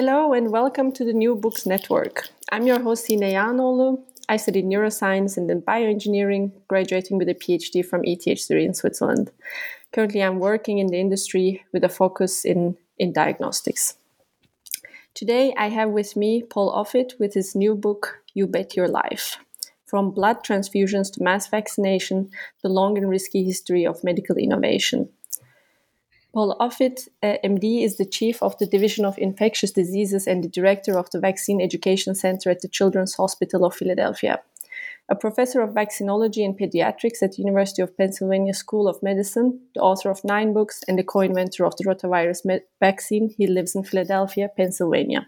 Hello and welcome to the New Books Network. I'm your host Sine Janolu. I studied neuroscience and then bioengineering, graduating with a PhD from ETH Zurich in Switzerland. Currently, I'm working in the industry with a focus in, in diagnostics. Today, I have with me Paul Offit with his new book, You Bet Your Life From Blood Transfusions to Mass Vaccination The Long and Risky History of Medical Innovation. Paul Offit, uh, MD, is the chief of the Division of Infectious Diseases and the director of the Vaccine Education Center at the Children's Hospital of Philadelphia. A professor of vaccinology and pediatrics at the University of Pennsylvania School of Medicine, the author of nine books, and the co inventor of the rotavirus vaccine, he lives in Philadelphia, Pennsylvania.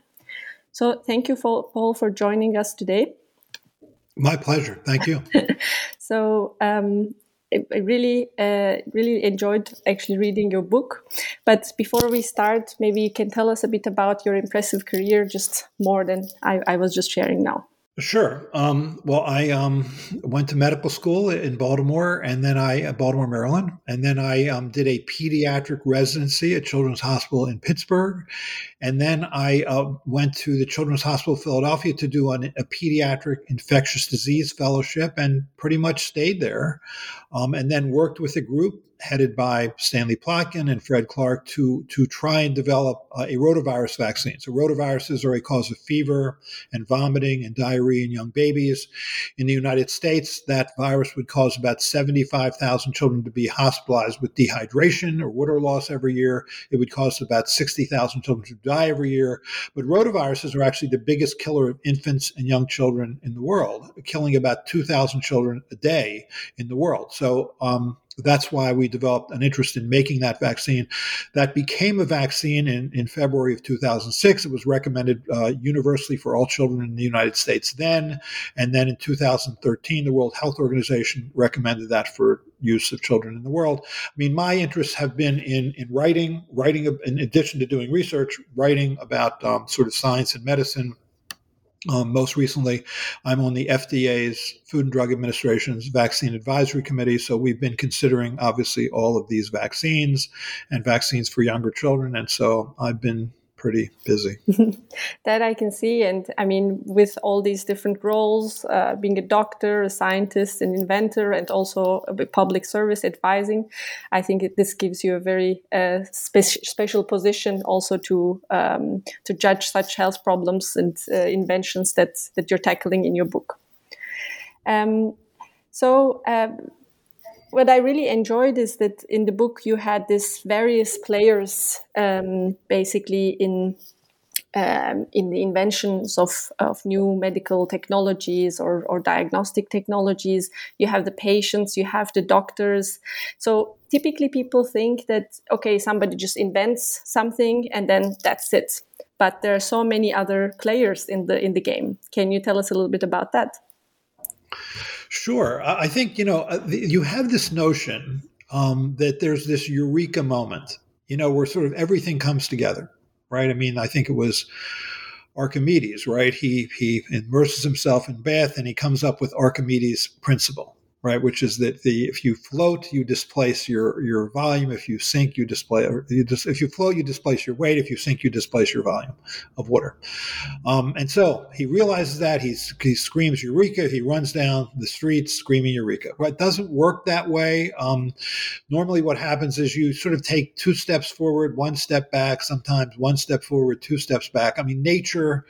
So, thank you, for, Paul, for joining us today. My pleasure. Thank you. so, um, I really, uh, really enjoyed actually reading your book. But before we start, maybe you can tell us a bit about your impressive career, just more than I, I was just sharing now. Sure. Um, well, I um, went to medical school in Baltimore, and then I uh, Baltimore, Maryland, and then I um, did a pediatric residency at Children's Hospital in Pittsburgh, and then I uh, went to the Children's Hospital of Philadelphia to do an, a pediatric infectious disease fellowship, and pretty much stayed there, um, and then worked with a group headed by Stanley Plotkin and Fred Clark to, to try and develop uh, a rotavirus vaccine. So, rotaviruses are a cause of fever and vomiting and diarrhea in young babies. In the United States, that virus would cause about 75,000 children to be hospitalized with dehydration or water loss every year. It would cause about 60,000 children to die every year. But rotaviruses are actually the biggest killer of infants and young children in the world, killing about 2,000 children a day in the world. So, um, that's why we developed an interest in making that vaccine. That became a vaccine in, in February of 2006. It was recommended uh, universally for all children in the United States then. And then in 2013, the World Health Organization recommended that for use of children in the world. I mean, my interests have been in, in writing, writing, in addition to doing research, writing about um, sort of science and medicine um, most recently, I'm on the FDA's Food and Drug Administration's Vaccine Advisory Committee. So we've been considering, obviously, all of these vaccines and vaccines for younger children. And so I've been pretty busy. that I can see. And I mean, with all these different roles, uh, being a doctor, a scientist, an inventor, and also a public service advising, I think it, this gives you a very uh, spe- special position also to um, to judge such health problems and uh, inventions that that you're tackling in your book. Um, so um, what I really enjoyed is that in the book you had this various players um, basically in um, in the inventions of, of new medical technologies or, or diagnostic technologies. You have the patients, you have the doctors. So typically people think that, okay, somebody just invents something and then that's it. But there are so many other players in the in the game. Can you tell us a little bit about that? Sure. I think, you know, uh, you have this notion um, that there's this eureka moment you know, where sort of everything comes together, right? I mean, I think it was Archimedes, right? He he immerses himself in bath and he comes up with Archimedes' principle, right? Which is that the if you float, you displace your your volume. If you sink, you displace. You just, if you float, you displace your weight. If you sink, you displace your volume of water. Um, and so he realizes that he's, he screams eureka. He runs down the street screaming eureka. But it doesn't work that way. Um, normally, what happens is you sort of take two steps forward, one step back. Sometimes one step forward, two steps back. I mean, nature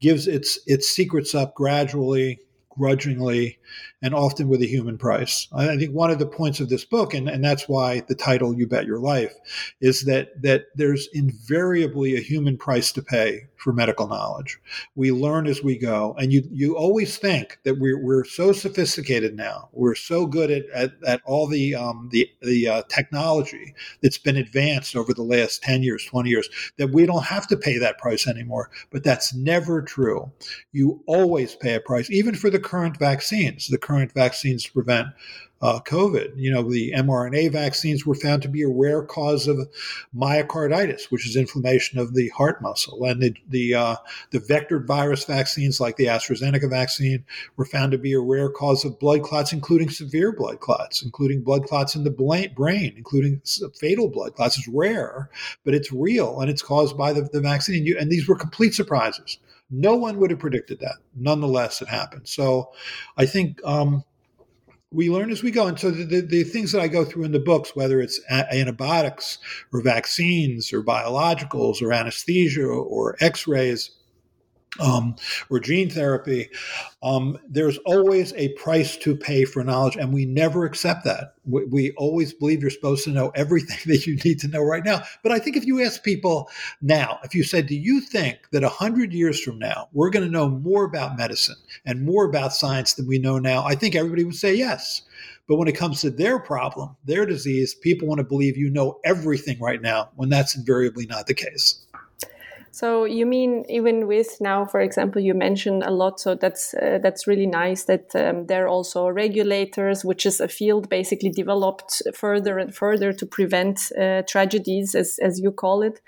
gives its its secrets up gradually grudgingly and often with a human price. I think one of the points of this book, and, and that's why the title "You Bet Your Life," is that that there's invariably a human price to pay for medical knowledge. We learn as we go, and you you always think that we're we're so sophisticated now, we're so good at at, at all the um, the the uh, technology that's been advanced over the last ten years, twenty years, that we don't have to pay that price anymore. But that's never true. You always pay a price, even for the current vaccines. The current vaccines to prevent uh, COVID. You know, the mRNA vaccines were found to be a rare cause of myocarditis, which is inflammation of the heart muscle, and the the, uh, the vectored virus vaccines, like the AstraZeneca vaccine, were found to be a rare cause of blood clots, including severe blood clots, including blood clots in the brain, including fatal blood clots. It's rare, but it's real, and it's caused by the, the vaccine. You, and these were complete surprises. No one would have predicted that. Nonetheless, it happened. So I think um, we learn as we go. And so the, the, the, things that I go through in the books, whether it's antibiotics or vaccines or biologicals or anesthesia or x rays, um, or gene therapy, um, there's always a price to pay for knowledge, and we never accept that. We, we, always believe you're supposed to know everything that you need to know right now. But I think if you ask people now, if you said, Do you think that 100 years from now, we're going to know more about medicine and more about science than we know now? I think everybody would say yes. But when it comes to their problem, their disease, people want to believe you know everything right now when that's invariably not the case. So you mean even with now, for example, you mentioned a lot. So that's uh, that's really nice that um, there are also regulators, which is a field basically developed further and further to prevent uh, tragedies, as as you call it.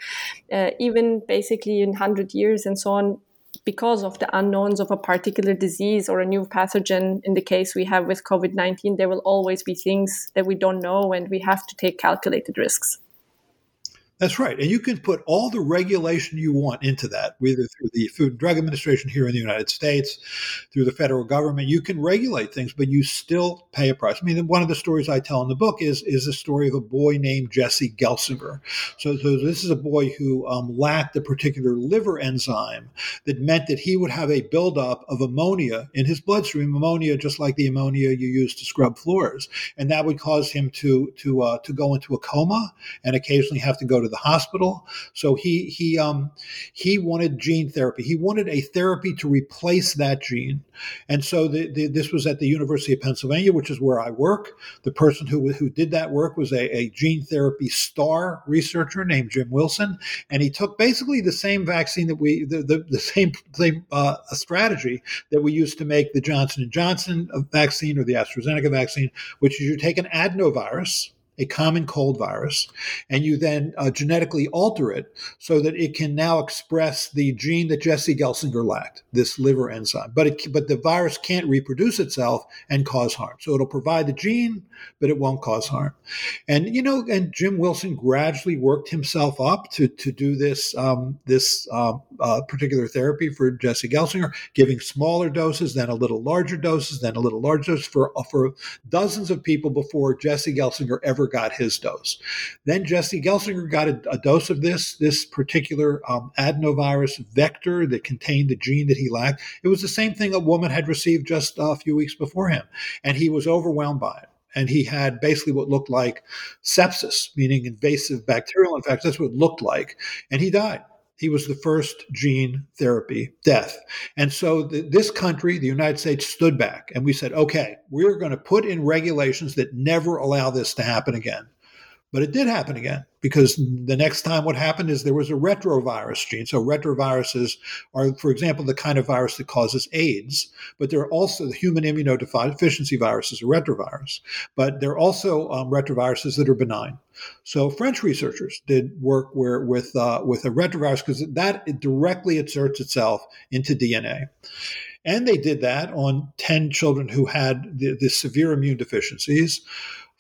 Uh, even basically in hundred years and so on, because of the unknowns of a particular disease or a new pathogen. In the case we have with COVID nineteen, there will always be things that we don't know, and we have to take calculated risks. That's right. And you can put all the regulation you want into that, whether through the Food and Drug Administration here in the United States, through the federal government. You can regulate things, but you still pay a price. I mean, one of the stories I tell in the book is is the story of a boy named Jesse Gelsinger. So, so this is a boy who um, lacked a particular liver enzyme that meant that he would have a buildup of ammonia in his bloodstream, ammonia just like the ammonia you use to scrub floors, and that would cause him to to uh, to go into a coma and occasionally have to go to the hospital. So he he um he wanted gene therapy. He wanted a therapy to replace that gene. And so the, the, this was at the University of Pennsylvania, which is where I work. The person who who did that work was a, a gene therapy star researcher named Jim Wilson, and he took basically the same vaccine that we the the, the same same uh, strategy that we used to make the Johnson and Johnson vaccine or the AstraZeneca vaccine, which is you take an adenovirus a common cold virus, and you then uh, genetically alter it so that it can now express the gene that Jesse Gelsinger lacked, this liver enzyme. But it, but the virus can't reproduce itself and cause harm. So it'll provide the gene, but it won't cause harm. And you know, and Jim Wilson gradually worked himself up to to do this um, this uh, uh, particular therapy for Jesse Gelsinger, giving smaller doses, then a little larger doses, then a little larger dose for for dozens of people before Jesse Gelsinger ever got his dose. Then Jesse Gelsinger got a, a dose of this, this particular um, adenovirus vector that contained the gene that he lacked. It was the same thing a woman had received just a few weeks before him, and he was overwhelmed by it and he had basically what looked like sepsis, meaning invasive bacterial infection. That's what it looked like. And he died. He was the first gene therapy death. And so the, this country, the United States, stood back and we said, okay, we're going to put in regulations that never allow this to happen again. But it did happen again because the next time what happened is there was a retrovirus gene. So retroviruses are, for example, the kind of virus that causes AIDS, but they're also the human immunodeficiency virus is a retrovirus, but they're also um, retroviruses that are benign. So French researchers did work where with uh, with a retrovirus because that directly inserts itself into DNA. And they did that on 10 children who had the, the severe immune deficiencies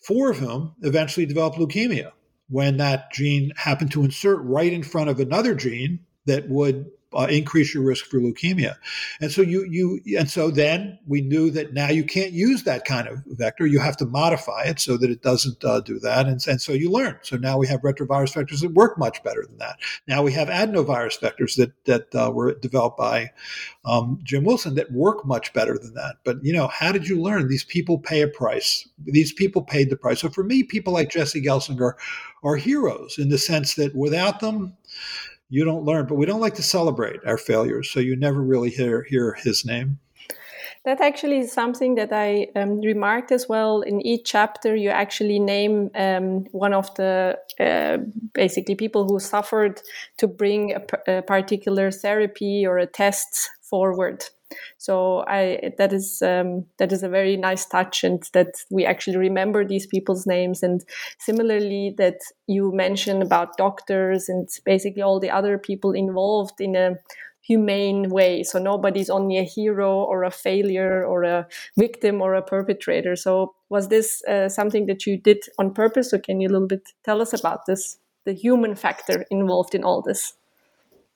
four of whom eventually developed leukemia when that gene happened to insert right in front of another gene that would uh, increase your risk for leukemia. And so you you and so then we knew that now you can't use that kind of vector. You have to modify it so that it doesn't uh, do that. And, and so you learn. So now we have retrovirus vectors that work much better than that. Now we have adenovirus vectors that that uh, were developed by um, Jim Wilson that work much better than that. But you know, how did you learn? These people pay a price. These people paid the price. So for me, people like Jesse Gelsinger are heroes in the sense that without them you don't learn. But we don't like to celebrate our failures, so you never really hear hear his name. That actually is something that I um, remarked as well. In each chapter, you actually name um, one of the uh, basically people who suffered to bring a, a particular therapy or a test forward. So I that is um, that is a very nice touch, and that we actually remember these people's names. And similarly, that you mentioned about doctors and basically all the other people involved in a humane way. So nobody's only a hero or a failure or a victim or a perpetrator. So was this uh, something that you did on purpose, or can you a little bit tell us about this, the human factor involved in all this?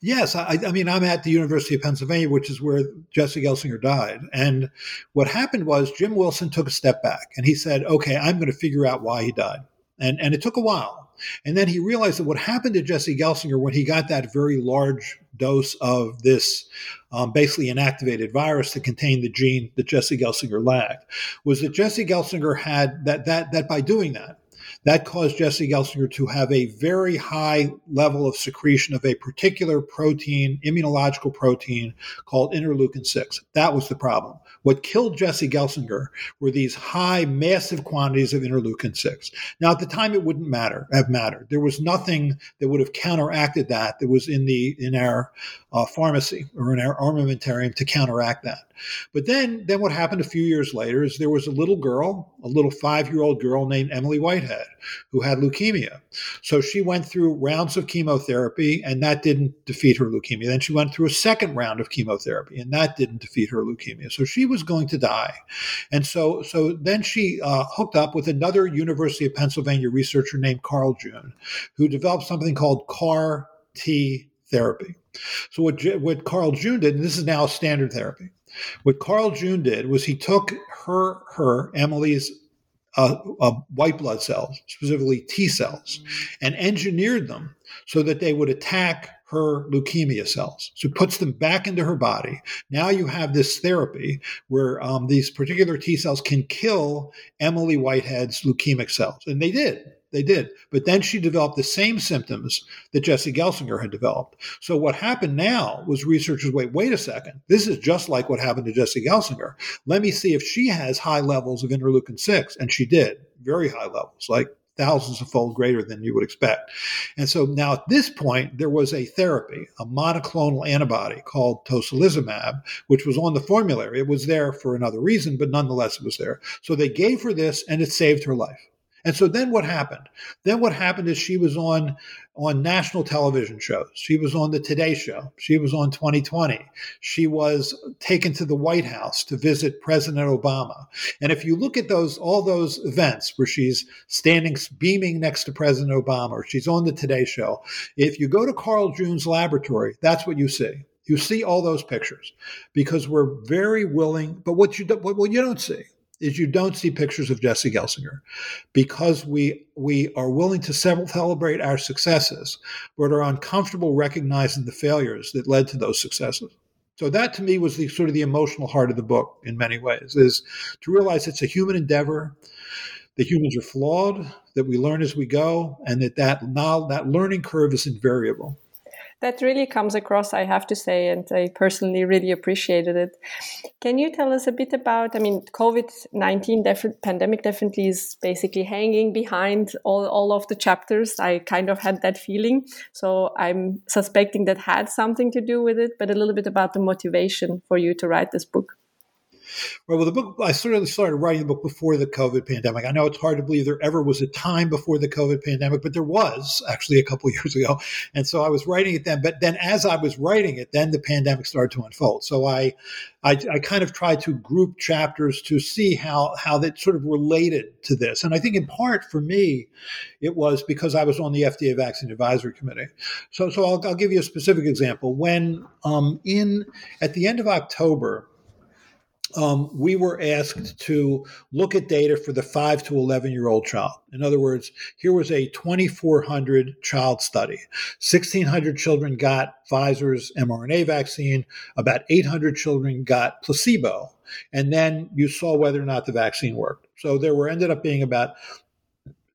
Yes, I, I, mean, I'm at the University of Pennsylvania, which is where Jesse Gelsinger died. And what happened was Jim Wilson took a step back and he said, okay, I'm going to figure out why he died. And, and it took a while. And then he realized that what happened to Jesse Gelsinger when he got that very large dose of this um, basically inactivated virus that contained the gene that Jesse Gelsinger lacked was that Jesse Gelsinger had that, that, that by doing that, that caused Jesse Gelsinger to have a very high level of secretion of a particular protein, immunological protein called interleukin 6. That was the problem. What killed Jesse Gelsinger were these high, massive quantities of interleukin 6. Now, at the time, it wouldn't matter, have mattered. There was nothing that would have counteracted that that was in the in our uh, pharmacy or in our armamentarium to counteract that. But then, then what happened a few years later is there was a little girl, a little five-year-old girl named Emily Whitehead, who had leukemia. So she went through rounds of chemotherapy, and that didn't defeat her leukemia. Then she went through a second round of chemotherapy, and that didn't defeat her leukemia. So she was going to die. And so, so then she uh, hooked up with another University of Pennsylvania researcher named Carl June, who developed something called CAR T therapy. So what, what Carl June did, and this is now standard therapy, what Carl June did was he took her, her Emily's uh, uh, white blood cells, specifically T cells, and engineered them so that they would attack her leukemia cells. So puts them back into her body. Now you have this therapy where um, these particular T cells can kill Emily Whitehead's leukemic cells. And they did. They did. But then she developed the same symptoms that Jesse Gelsinger had developed. So what happened now was researchers wait, wait a second. This is just like what happened to Jesse Gelsinger. Let me see if she has high levels of interleukin 6. And she did, very high levels, like thousands of fold greater than you would expect. And so now at this point, there was a therapy, a monoclonal antibody called tocilizumab, which was on the formulary. It was there for another reason, but nonetheless, it was there. So they gave her this and it saved her life. And so then what happened? Then what happened is she was on on national television shows. She was on the Today Show. She was on 2020. She was taken to the White House to visit President Obama. And if you look at those all those events where she's standing beaming next to President Obama or she's on the Today Show, if you go to Carl June's laboratory, that's what you see. You see all those pictures because we're very willing. But what you what you don't see is you don't see pictures of Jesse Gelsinger because we we are willing to celebrate our successes, but are uncomfortable recognizing the failures that led to those successes. So that to me was the sort of the emotional heart of the book in many ways, is to realize it's a human endeavor. that humans are flawed, that we learn as we go, and that that, that learning curve is invariable. That really comes across, I have to say, and I personally really appreciated it. Can you tell us a bit about? I mean, COVID nineteen def- pandemic definitely is basically hanging behind all all of the chapters. I kind of had that feeling, so I'm suspecting that had something to do with it. But a little bit about the motivation for you to write this book. Right. Well, the book, I certainly started writing the book before the COVID pandemic. I know it's hard to believe there ever was a time before the COVID pandemic, but there was actually a couple years ago. And so I was writing it then. But then as I was writing it, then the pandemic started to unfold. So I, I, I kind of tried to group chapters to see how, how that sort of related to this. And I think in part for me, it was because I was on the FDA Vaccine Advisory Committee. So, so I'll, I'll give you a specific example. When um, in, at the end of October, um, we were asked to look at data for the 5 to 11 year old child. In other words, here was a 2,400 child study. 1,600 children got Pfizer's mRNA vaccine, about 800 children got placebo. And then you saw whether or not the vaccine worked. So there were ended up being about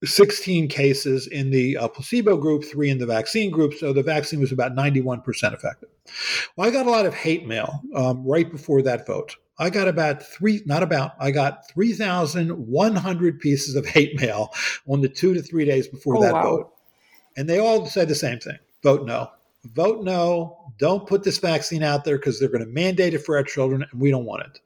16 cases in the uh, placebo group, three in the vaccine group. So the vaccine was about 91% effective. Well, I got a lot of hate mail um, right before that vote. I got about three, not about, I got 3,100 pieces of hate mail on the two to three days before oh, that wow. vote. And they all said the same thing vote no. Vote no. Don't put this vaccine out there because they're going to mandate it for our children and we don't want it.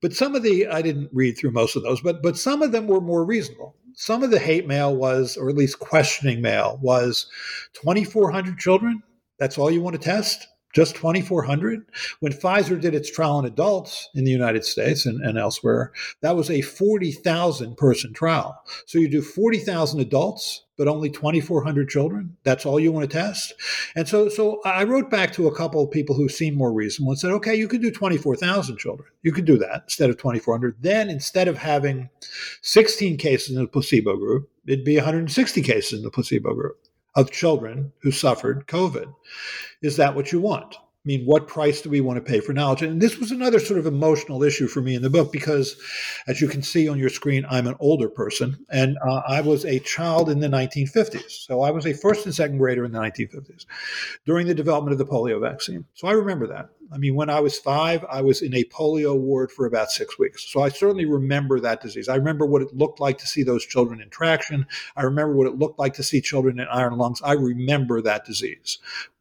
But some of the, I didn't read through most of those, but, but some of them were more reasonable. Some of the hate mail was, or at least questioning mail, was 2,400 children. That's all you want to test? Just 2,400. When Pfizer did its trial in adults in the United States and, and elsewhere, that was a 40,000 person trial. So you do 40,000 adults, but only 2,400 children. That's all you want to test. And so, so I wrote back to a couple of people who seemed more reasonable and said, okay, you could do 24,000 children. You could do that instead of 2,400. Then instead of having 16 cases in the placebo group, it'd be 160 cases in the placebo group of children who suffered COVID. Is that what you want? I mean, what price do we want to pay for knowledge? And this was another sort of emotional issue for me in the book because, as you can see on your screen, I'm an older person and uh, I was a child in the 1950s. So I was a first and second grader in the 1950s during the development of the polio vaccine. So I remember that. I mean, when I was five, I was in a polio ward for about six weeks. So I certainly remember that disease. I remember what it looked like to see those children in traction. I remember what it looked like to see children in iron lungs. I remember that disease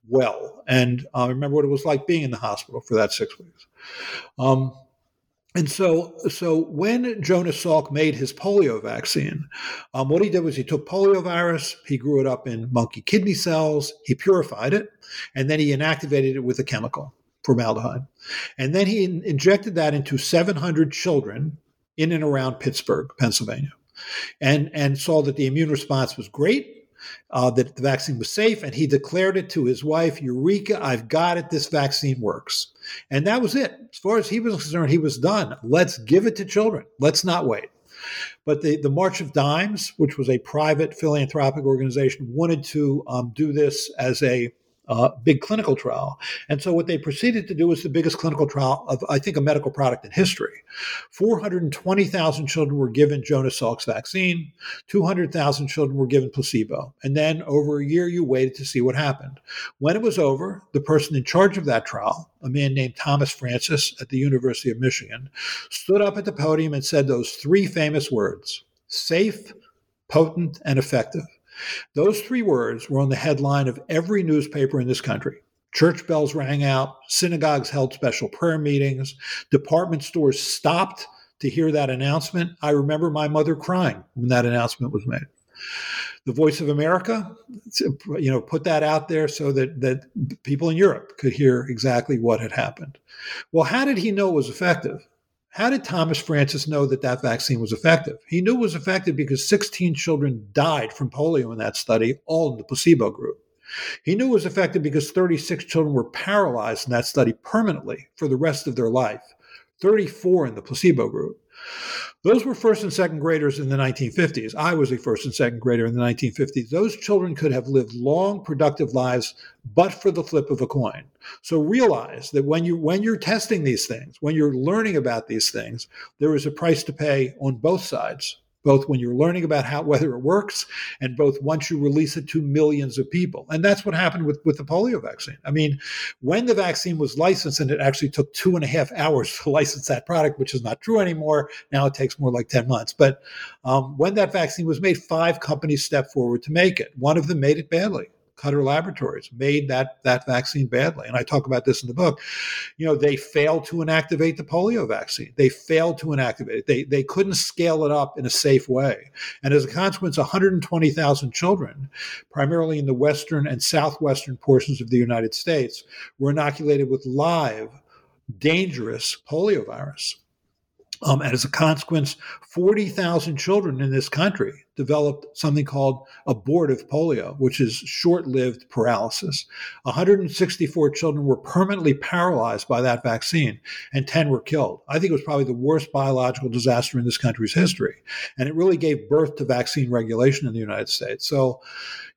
well. And I remember what it was like being in the hospital for that six weeks. Um, and so, so when Jonas Salk made his polio vaccine, um, what he did was he took polio virus, he grew it up in monkey kidney cells, he purified it, and then he inactivated it with a chemical, formaldehyde. And then he in- injected that into 700 children in and around Pittsburgh, Pennsylvania, and, and saw that the immune response was great uh, that the vaccine was safe, and he declared it to his wife, Eureka, I've got it. This vaccine works. And that was it. As far as he was concerned, he was done. Let's give it to children. Let's not wait. But the, the March of Dimes, which was a private philanthropic organization, wanted to um, do this as a uh, big clinical trial. And so what they proceeded to do was the biggest clinical trial of, I think, a medical product in history. 420,000 children were given Jonas Salk's vaccine, 200,000 children were given placebo. And then over a year, you waited to see what happened. When it was over, the person in charge of that trial, a man named Thomas Francis at the University of Michigan, stood up at the podium and said those three famous words safe, potent, and effective. Those three words were on the headline of every newspaper in this country. Church bells rang out, synagogues held special prayer meetings, department stores stopped to hear that announcement. I remember my mother crying when that announcement was made. The Voice of America, you know, put that out there so that that people in Europe could hear exactly what had happened. Well, how did he know it was effective? How did Thomas Francis know that that vaccine was effective? He knew it was effective because 16 children died from polio in that study, all in the placebo group. He knew it was effective because 36 children were paralyzed in that study permanently for the rest of their life, 34 in the placebo group. Those were first and second graders in the 1950s. I was a first and second grader in the 1950s. Those children could have lived long, productive lives, but for the flip of a coin. So realize that when you when you're testing these things, when you're learning about these things, there is a price to pay on both sides both when you're learning about how whether it works and both once you release it to millions of people. And that's what happened with, with the polio vaccine. I mean, when the vaccine was licensed, and it actually took two and a half hours to license that product, which is not true anymore. Now it takes more like 10 months. But um, when that vaccine was made, five companies stepped forward to make it. One of them made it badly. Cutter Laboratories made that that vaccine badly, and I talk about this in the book. You know, they failed to inactivate the polio vaccine. They failed to inactivate it. They they couldn't scale it up in a safe way, and as a consequence, 120,000 children, primarily in the western and southwestern portions of the United States, were inoculated with live, dangerous polio virus. Um, and as a consequence, 40,000 children in this country developed something called abortive polio, which is short lived paralysis. 164 children were permanently paralyzed by that vaccine, and 10 were killed. I think it was probably the worst biological disaster in this country's history. And it really gave birth to vaccine regulation in the United States. So,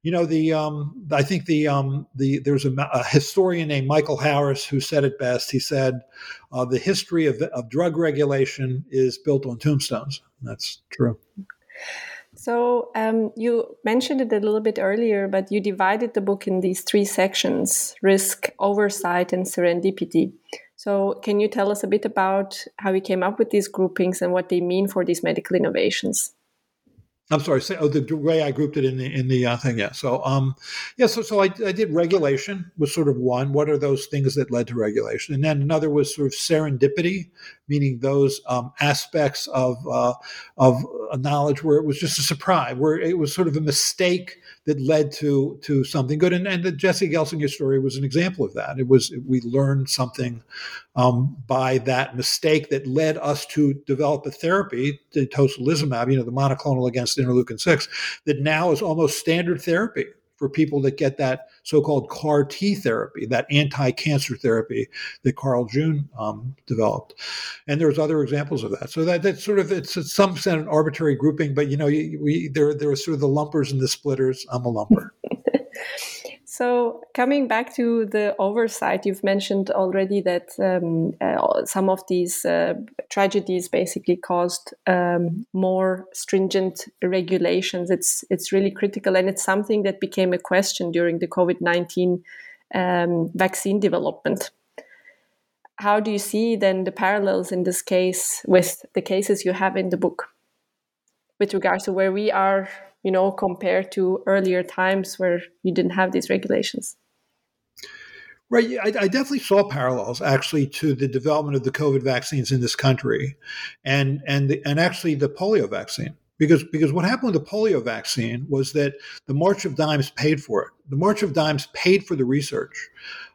you know, the um, I think the um, the there's a, a, historian named Michael Harris who said it best. He said, uh, "The history of, of drug regulation is built on tombstones." That's true. So um, you mentioned it a little bit earlier, but you divided the book in these three sections: risk, oversight, and serendipity. So can you tell us a bit about how you came up with these groupings and what they mean for these medical innovations? I'm sorry. Say, oh, the way I grouped it in the in the uh, thing. Yeah. So, um, yeah. So, so I, I did regulation was sort of one. What are those things that led to regulation? And then another was sort of serendipity, meaning those um, aspects of uh, of knowledge where it was just a surprise, where it was sort of a mistake that led to to something good. And, and the Jesse Gelsinger story was an example of that. It was we learned something um, by that mistake that led us to develop a therapy, the tocilizumab, you know, the monoclonal against interleukin six, that now is almost standard therapy for people that get that so-called CAR T therapy, that anti-cancer therapy that Carl June um, developed. And there's other examples of that. So that that's sort of it's, some sense an arbitrary grouping, but you know, we there there are sort of the lumpers and the splitters. I'm a lumper. So, coming back to the oversight, you've mentioned already that um, uh, some of these uh, tragedies basically caused um, more stringent regulations. It's it's really critical, and it's something that became a question during the COVID nineteen um, vaccine development. How do you see then the parallels in this case with the cases you have in the book, with regards to where we are you know, compared to earlier times where you didn't have these regulations. Right. I, I, definitely saw parallels actually to the development of the COVID vaccines in this country, and and the, and actually the polio vaccine. Because because what happened with the polio vaccine was that the March of Dimes paid for it. The March of Dimes paid for the research,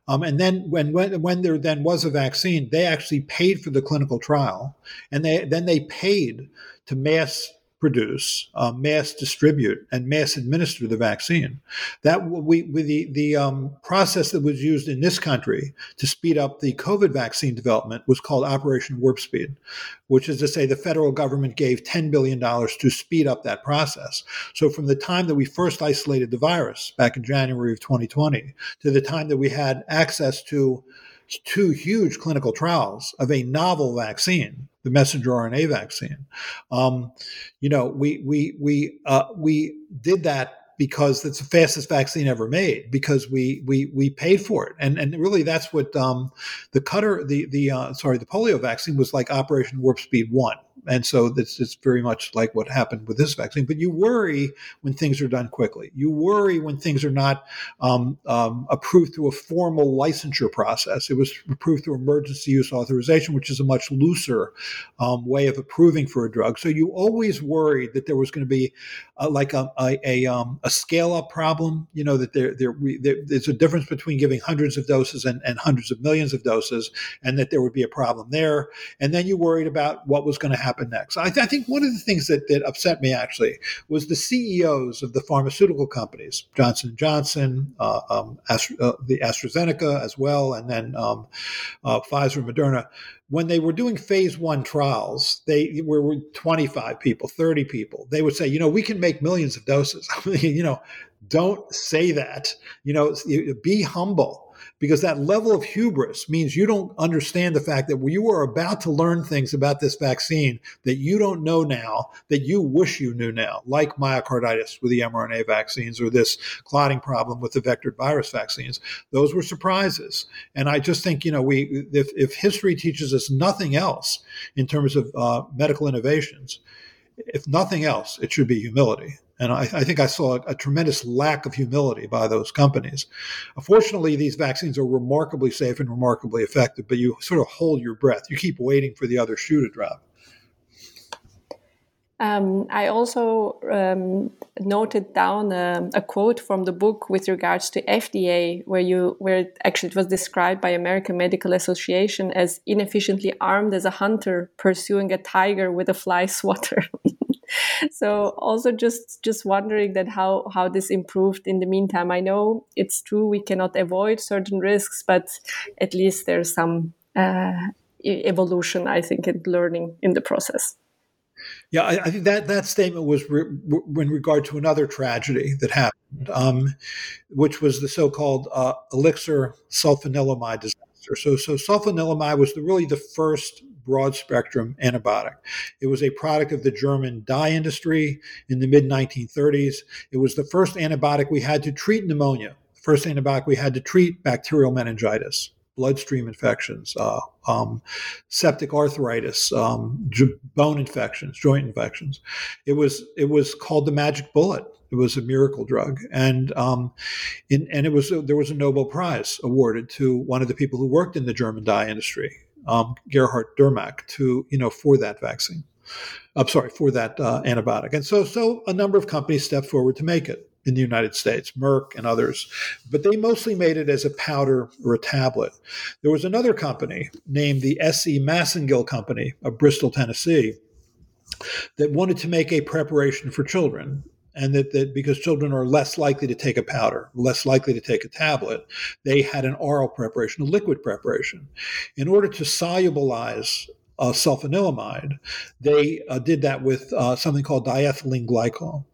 um, and then when, when when there then was a vaccine, they actually paid for the clinical trial, and they then they paid to mass produce, uh, mass distribute, and mass administer the vaccine. That we, we the the um, process that was used in this country to speed up the COVID vaccine development was called Operation Warp Speed, which is to say the federal government gave ten billion dollars to speed up that process. So from the time that we first isolated the virus back in January of 2020 to the time that we had access to two huge clinical trials of a novel vaccine the messenger RNA vaccine. Um, you know, we we we uh, we did that because it's the fastest vaccine ever made because we we we paid for it and and really that's what um, the Cutter the the uh, sorry the polio vaccine was like Operation Warp Speed one and so it's, it's very much like what happened with this vaccine. But you worry when things are done quickly. You worry when things are not um, um, approved through a formal licensure process. It was approved through emergency use authorization, which is a much looser um, way of approving for a drug. So you always worried that there was going to be uh, like a, a, a, um, a, scale up problem. You know that there, there, there, there's a difference between giving hundreds of doses and, and hundreds of millions of doses, and that there would be a problem there. And then you worried about what was going to happen happen next. I, th- I, think one of the things that, that upset me actually was the CEOs of the pharmaceutical companies, Johnson Johnson, uh, um, Astra, uh, the AstraZeneca as well, and then um, uh, Pfizer, Moderna. When they were doing phase one trials, they were 25 people, 30 people. They would say, you know, we can make millions of doses. you know, don't say that. You know, be humble because that level of hubris means you don't understand the fact that you are about to learn things about this vaccine that you don't know now that you wish you knew now, like myocarditis with the mRNA vaccines or this clotting problem with the vectored virus vaccines. Those were surprises. And I just think, you know, we if, if history teaches us nothing else in terms of uh, medical innovations, if nothing else, it should be humility. And I, I think I saw a, tremendous lack of humility by those companies. Fortunately, these vaccines are remarkably safe and remarkably effective, but you sort of hold your breath. You keep waiting for the other shoe to drop. Um, I also um, noted down a, a, quote from the book with regards to FDA, where you where it actually it was described by American Medical Association as inefficiently armed as a hunter pursuing a tiger with a fly swatter. so also just just wondering that how how this improved in the meantime i know it's true we cannot avoid certain risks but at least there's some uh, evolution i think and learning in the process yeah, I, I think that that statement was re, in regard to another tragedy that happened, um, which was the so-called uh, elixir sulfanilamide disaster. So, so sulfanilamide was the, really the first broad spectrum antibiotic. It was a product of the German dye industry in the mid 1930s. It was the first antibiotic we had to treat pneumonia, the first antibiotic we had to treat bacterial meningitis, bloodstream infections, uh, um, septic arthritis, um, bone infections, joint infections. It was it was called the magic bullet. It was a miracle drug, and um, in, and it was there was a Nobel Prize awarded to one of the people who worked in the German dye industry, um, Gerhard Domagk to you know for that vaccine. I'm sorry for that uh, antibiotic, and so so a number of companies stepped forward to make it in the United States, Merck and others, but they mostly made it as a powder or a tablet. There was another company named the S.E. Massengill Company of Bristol, Tennessee, that wanted to make a preparation for children and that, that because children are less likely to take a powder, less likely to take a tablet, they had an oral preparation, a liquid preparation. In order to solubilize uh, sulfanilamide, they uh, did that with uh, something called diethylene glycol.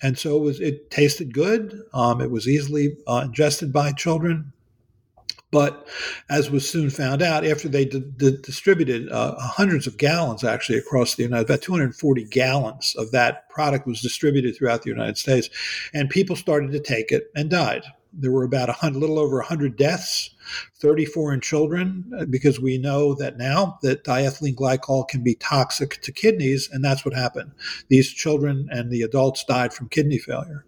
And so it was. It tasted good. Um, it was easily uh, ingested by children. But as was soon found out, after they distributed uh, hundreds of gallons actually across the United, States, about 240 gallons of that product was distributed throughout the United States, and people started to take it and died. There were about a little over 100 deaths, 34 in children, uh, because we know that now that diethylene glycol can be toxic to kidneys, and that's what happened. These children and the adults died from kidney failure.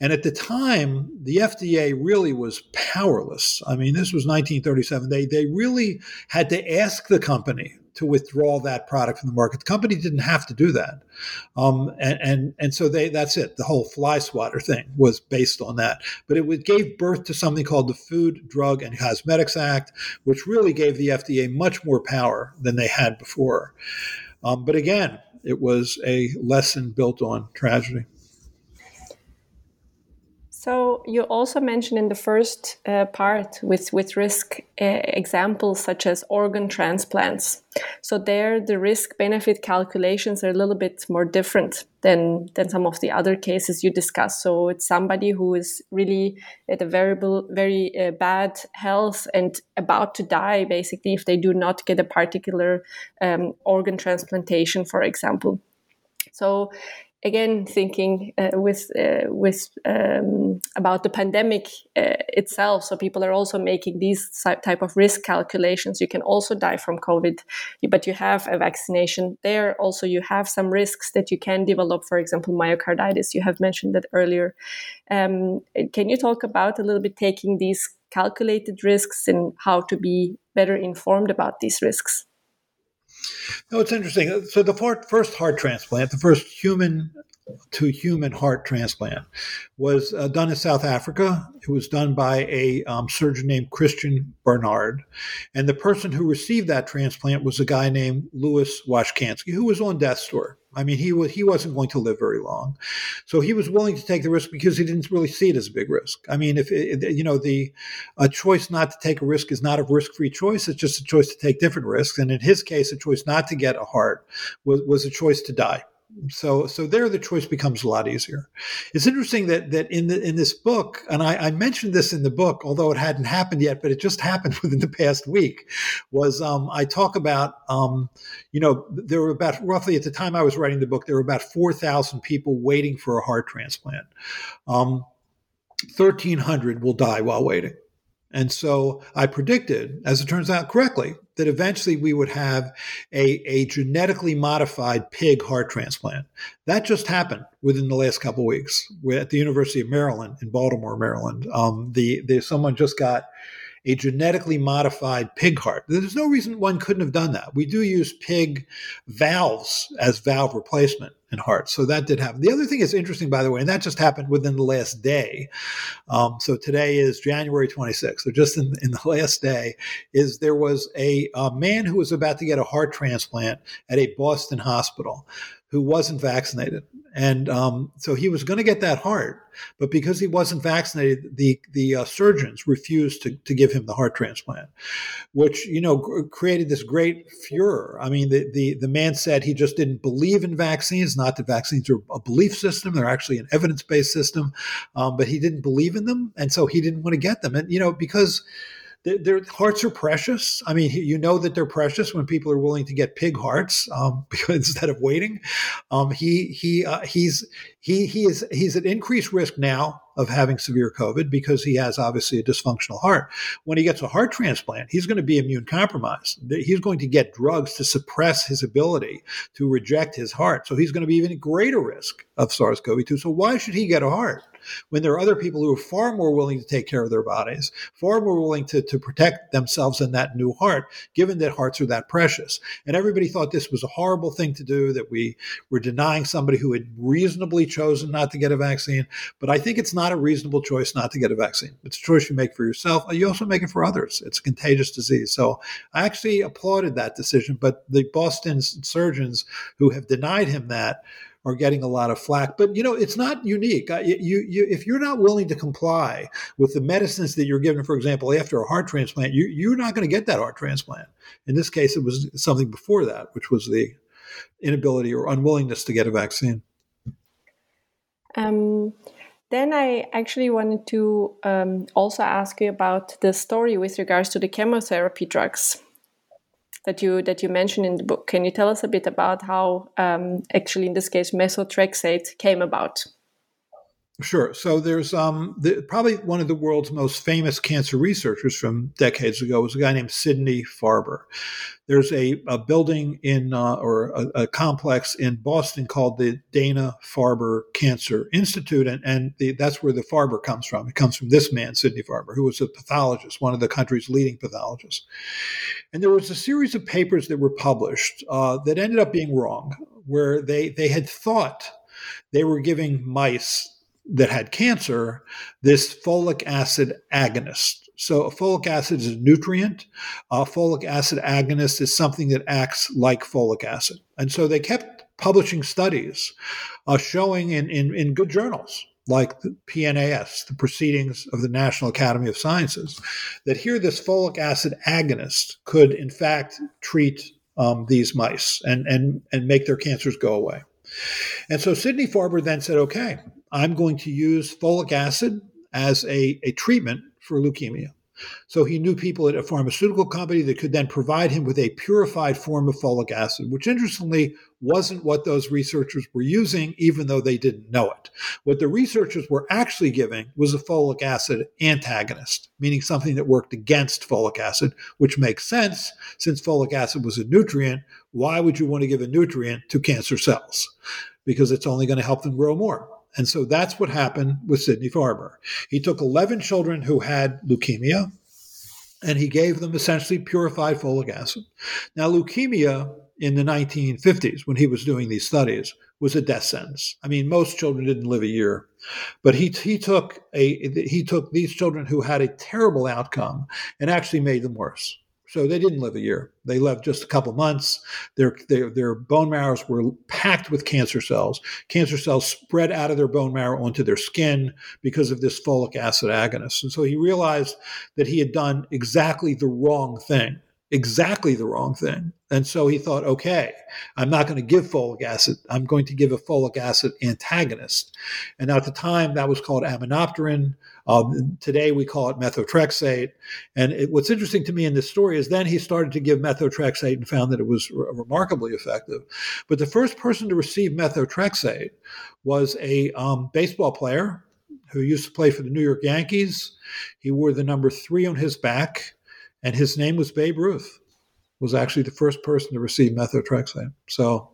And at the time, the FDA really was powerless. I mean, this was 1937. They, they really had to ask the company to withdraw that product from the market. The company didn't have to do that, um, and, and and so they that's it. The whole fly swatter thing was based on that, but it gave birth to something called the Food, Drug, and Cosmetics Act, which really gave the FDA much more power than they had before. Um, but again, it was a lesson built on tragedy. So you also mentioned in the first uh, part with with risk uh, examples such as organ transplants. So there, the risk benefit calculations are a little bit more different than than some of the other cases you discussed. So it's somebody who is really at a variable, very uh, bad health and about to die, basically, if they do not get a particular um, organ transplantation, for example. So again thinking uh, with uh, with um, about the pandemic uh, itself. So people are also making these type of risk calculations. You can also die from covid but you have a vaccination there. Also you have some risks that you can develop for example myocarditis. You have mentioned that earlier. Um, can you talk about a little bit taking these calculated risks and how to be better informed about these risks no, it's interesting. So the first heart transplant, the first human to human heart transplant, was uh, done in South Africa. It was done by a um, surgeon named Christian Barnard, and the person who received that transplant was a guy named Louis Washkansky, who was on death's door. I mean, he was he wasn't going to live very long, so he was willing to take the risk because he didn't really see it as a big risk. I mean, if it, you know the a choice not to take a risk is not a risk-free choice; it's just a choice to take different risks. And in his case, a choice not to get a heart was was a choice to die So so there the choice becomes a lot easier. It's interesting that that in the in this book, and I, I mentioned this in the book, although it hadn't happened yet, but it just happened within the past week. Was um, I talk about um, you know there were about roughly at the time I was writing the book there were about four thousand people waiting for a heart transplant. Um, 1,300 will die while waiting. And so I predicted, as it turns out correctly, that eventually we would have a, a genetically modified pig heart transplant. That just happened within the last couple weeks. At the University of Maryland in Baltimore, Maryland. Um, the, the someone just got a genetically modified pig heart. There's no reason one couldn't have done that. We do use pig valves as valve replacement in hearts. So that did happen. The other thing is interesting, by the way, and that just happened within the last day. Um, so today is January 26th. So just in, in the last day, is there was a, a man who was about to get a heart transplant at a Boston hospital who wasn't vaccinated. And um, so he was going to get that heart, but because he wasn't vaccinated, the the uh, surgeons refused to, to give him the heart transplant, which you know created this great furor. I mean, the, the the man said he just didn't believe in vaccines. Not that vaccines are a belief system; they're actually an evidence based system, um, but he didn't believe in them, and so he didn't want to get them. And you know because their, hearts are precious. I mean, you know that they're precious when people are willing to get pig hearts um, instead of waiting. Um, he he uh, he's he he is he's at increased risk now of having severe COVID because he has obviously a dysfunctional heart. When he gets a heart transplant, he's going to be immune compromised. He's going to get drugs to suppress his ability to reject his heart. So he's going to be even greater risk of SARS-CoV-2. So why should he get a heart? When there are other people who are far more willing to take care of their bodies, far more willing to, to protect themselves in that new heart, given that hearts are that precious. And everybody thought this was a horrible thing to do, that we were denying somebody who had reasonably chosen not to get a vaccine. But I think it's not a reasonable choice not to get a vaccine. It's a choice you make for yourself. You also make it for others. It's a contagious disease. So I actually applauded that decision. But the Boston surgeons who have denied him that are getting a lot of flack. But you know, it's not unique. You, you, if you're not willing to comply with the medicines that you're given, for example, after a heart transplant, you, you're not going to get that heart transplant. In this case, it was something before that, which was the inability or unwillingness to get a vaccine. Um, then I actually wanted to um, also ask you about the story with regards to the chemotherapy drugs that you that you mentioned in the book. Can you tell us a bit about how um, actually in this case methotrexate came about? Sure. So there's um, the, probably one of the world's most famous cancer researchers from decades ago was a guy named Sidney Farber. There's a, a building in uh, or a, a, complex in Boston called the Dana Farber Cancer Institute, and, and the, that's where the Farber comes from. It comes from this man, Sidney Farber, who was a pathologist, one of the country's leading pathologists. And there was a series of papers that were published uh, that ended up being wrong, where they they had thought they were giving mice that had cancer this folic acid agonist. So, folic acid is a nutrient. Uh, folic acid agonist is something that acts like folic acid. And so they kept publishing studies uh, showing in, in, in good journals like the PNAS, the Proceedings of the National Academy of Sciences, that here this folic acid agonist could in fact treat um, these mice and, and, and make their cancers go away. And so Sidney Farber then said, okay, I'm going to use folic acid as a, a treatment for leukemia. So he knew people at a pharmaceutical company that could then provide him with a purified form of folic acid, which interestingly wasn't what those researchers were using, even though they didn't know it. What the researchers were actually giving was a folic acid antagonist, meaning something that worked against folic acid, which makes sense since folic acid was a nutrient. Why would you want to give a nutrient to cancer cells? Because it's only going to help them grow more. And so that's what happened with Sidney Farber. He took 11 children who had leukemia and he gave them essentially purified folic acid. Now, leukemia in the 1950s, when he was doing these studies, was a death sentence. I mean, most children didn't live a year, but he he took a he took these children who had a terrible outcome and actually made them worse. So they didn't live a year. They lived just a couple months. Their, their, their bone marrows were packed with cancer cells. Cancer cells spread out of their bone marrow onto their skin because of this folic acid agonist. And so he realized that he had done exactly the wrong thing exactly the wrong thing. And so he thought, okay, I'm not going to give folic acid. I'm going to give a folic acid antagonist. And at the time, that was called aminopterin. Um, today, we call it methotrexate. And it, what's interesting to me in this story is then he started to give methotrexate and found that it was re- remarkably effective. But the first person to receive methotrexate was a um, baseball player who used to play for the New York Yankees. He wore the number three on his back and his name was Babe Ruth. Was actually the first person to receive methotrexate. So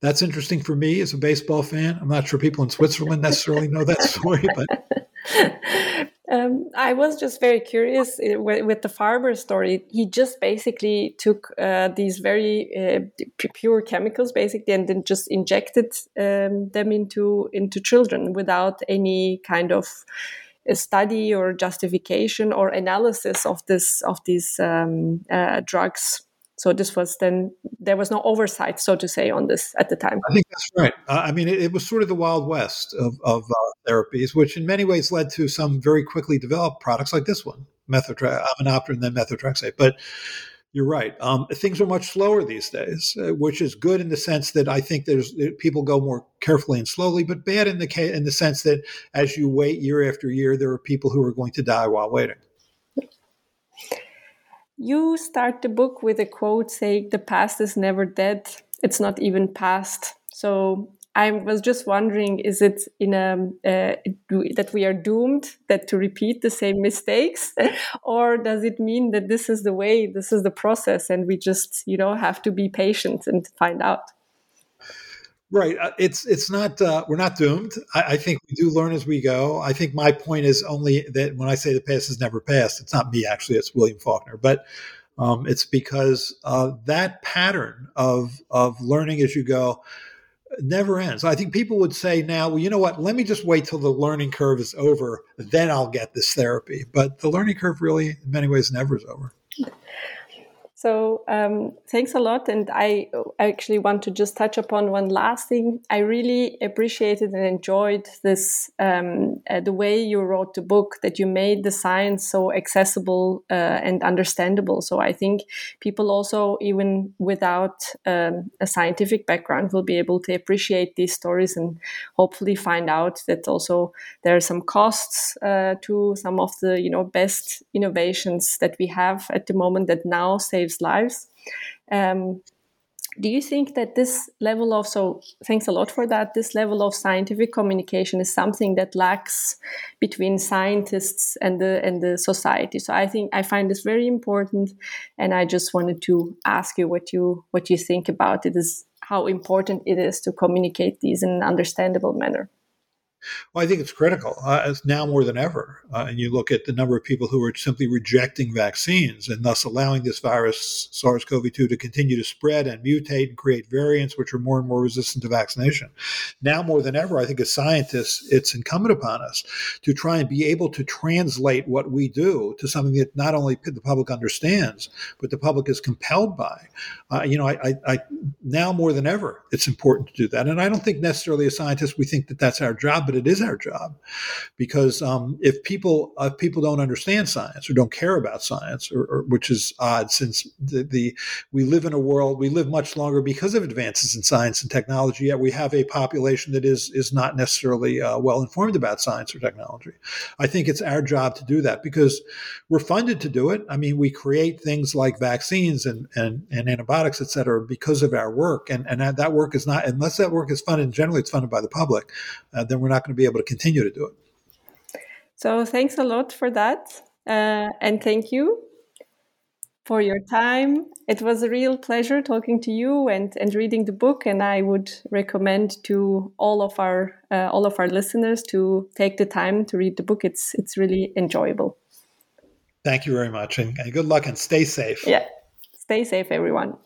that's interesting for me as a baseball fan. I'm not sure people in Switzerland necessarily know that story, but. Um, I was just very curious uh, with, the Farber story. He just basically took uh, these very uh, pure chemicals, basically, and then just injected um, them into into children without any kind of a study or justification or analysis of this of these um, uh, drugs. So this was then there was no oversight, so to say, on this at the time. I think that's right. Uh, I mean, it, it, was sort of the wild west of, of uh, therapies, which in many ways led to some very quickly developed products like this one, methotrexate, aminopterin, then methotrexate. But you're right. Um, things are much slower these days, uh, which is good in the sense that I think there's people go more carefully and slowly, but bad in the ca- in the sense that as you wait year after year, there are people who are going to die while waiting. You start the book with a quote saying, "The past is never dead; it's not even past." So I was just wondering, is it in a uh, that we are doomed that to repeat the same mistakes, or does it mean that this is the way, this is the process, and we just you know have to be patient and find out? Right. Uh, it's it's not uh, we're not doomed. I, I, think we do learn as we go. I think my point is only that when I say the past is never past, it's not me actually. It's William Faulkner, but. Um, it's because uh, that pattern of of learning as you go never ends. I think people would say now, well, you know what? Let me just wait till the learning curve is over, then I'll get this therapy. But the learning curve really, in many ways, never is over. So um, thanks a lot. And I actually want to just touch upon one last thing. I really appreciated and enjoyed this um, uh, the way you wrote the book, that you made the science so accessible uh, and understandable. So I think people also, even without um, a scientific background, will be able to appreciate these stories and hopefully find out that also there are some costs uh, to some of the you know best innovations that we have at the moment that now lives. Um, do you think that this level of so thanks a lot for that this level of scientific communication is something that lacks between scientists and the and the society so i think i find this very important and i just wanted to ask you what you what you think about it is how important it is to communicate these in an understandable manner well, I think it's critical. Uh, it's now more than ever. Uh, and you look at the number of people who are simply rejecting vaccines and thus allowing this virus, SARS CoV 2, to continue to spread and mutate and create variants which are more and more resistant to vaccination. Now more than ever, I think as scientists, it's incumbent upon us to try and be able to translate what we do to something that not only the public understands, but the public is compelled by. Uh, you know, I, I, I, now more than ever, it's important to do that. And I don't think necessarily as scientists we think that that's our job, but but it is our job because um, if people if people don't understand science or don't care about science, or, or which is odd since the, the, we live in a world we live much longer because of advances in science and technology, yet we have a population that is is not necessarily uh, well informed about science or technology. I think it's our job to do that because we're funded to do it. I mean, we create things like vaccines and and, and antibiotics, et cetera, because of our work, and and that work is not unless that work is funded. Generally, it's funded by the public. Uh, then we're not going to be able to continue to do it. So thanks a lot for that. Uh, and thank you for your time. It was a real pleasure talking to you and, and reading the book. And I would recommend to all of our uh, all of our listeners to take the time to read the book. It's it's really enjoyable. Thank you very much, and, and good luck and stay safe. Yeah, stay safe, everyone.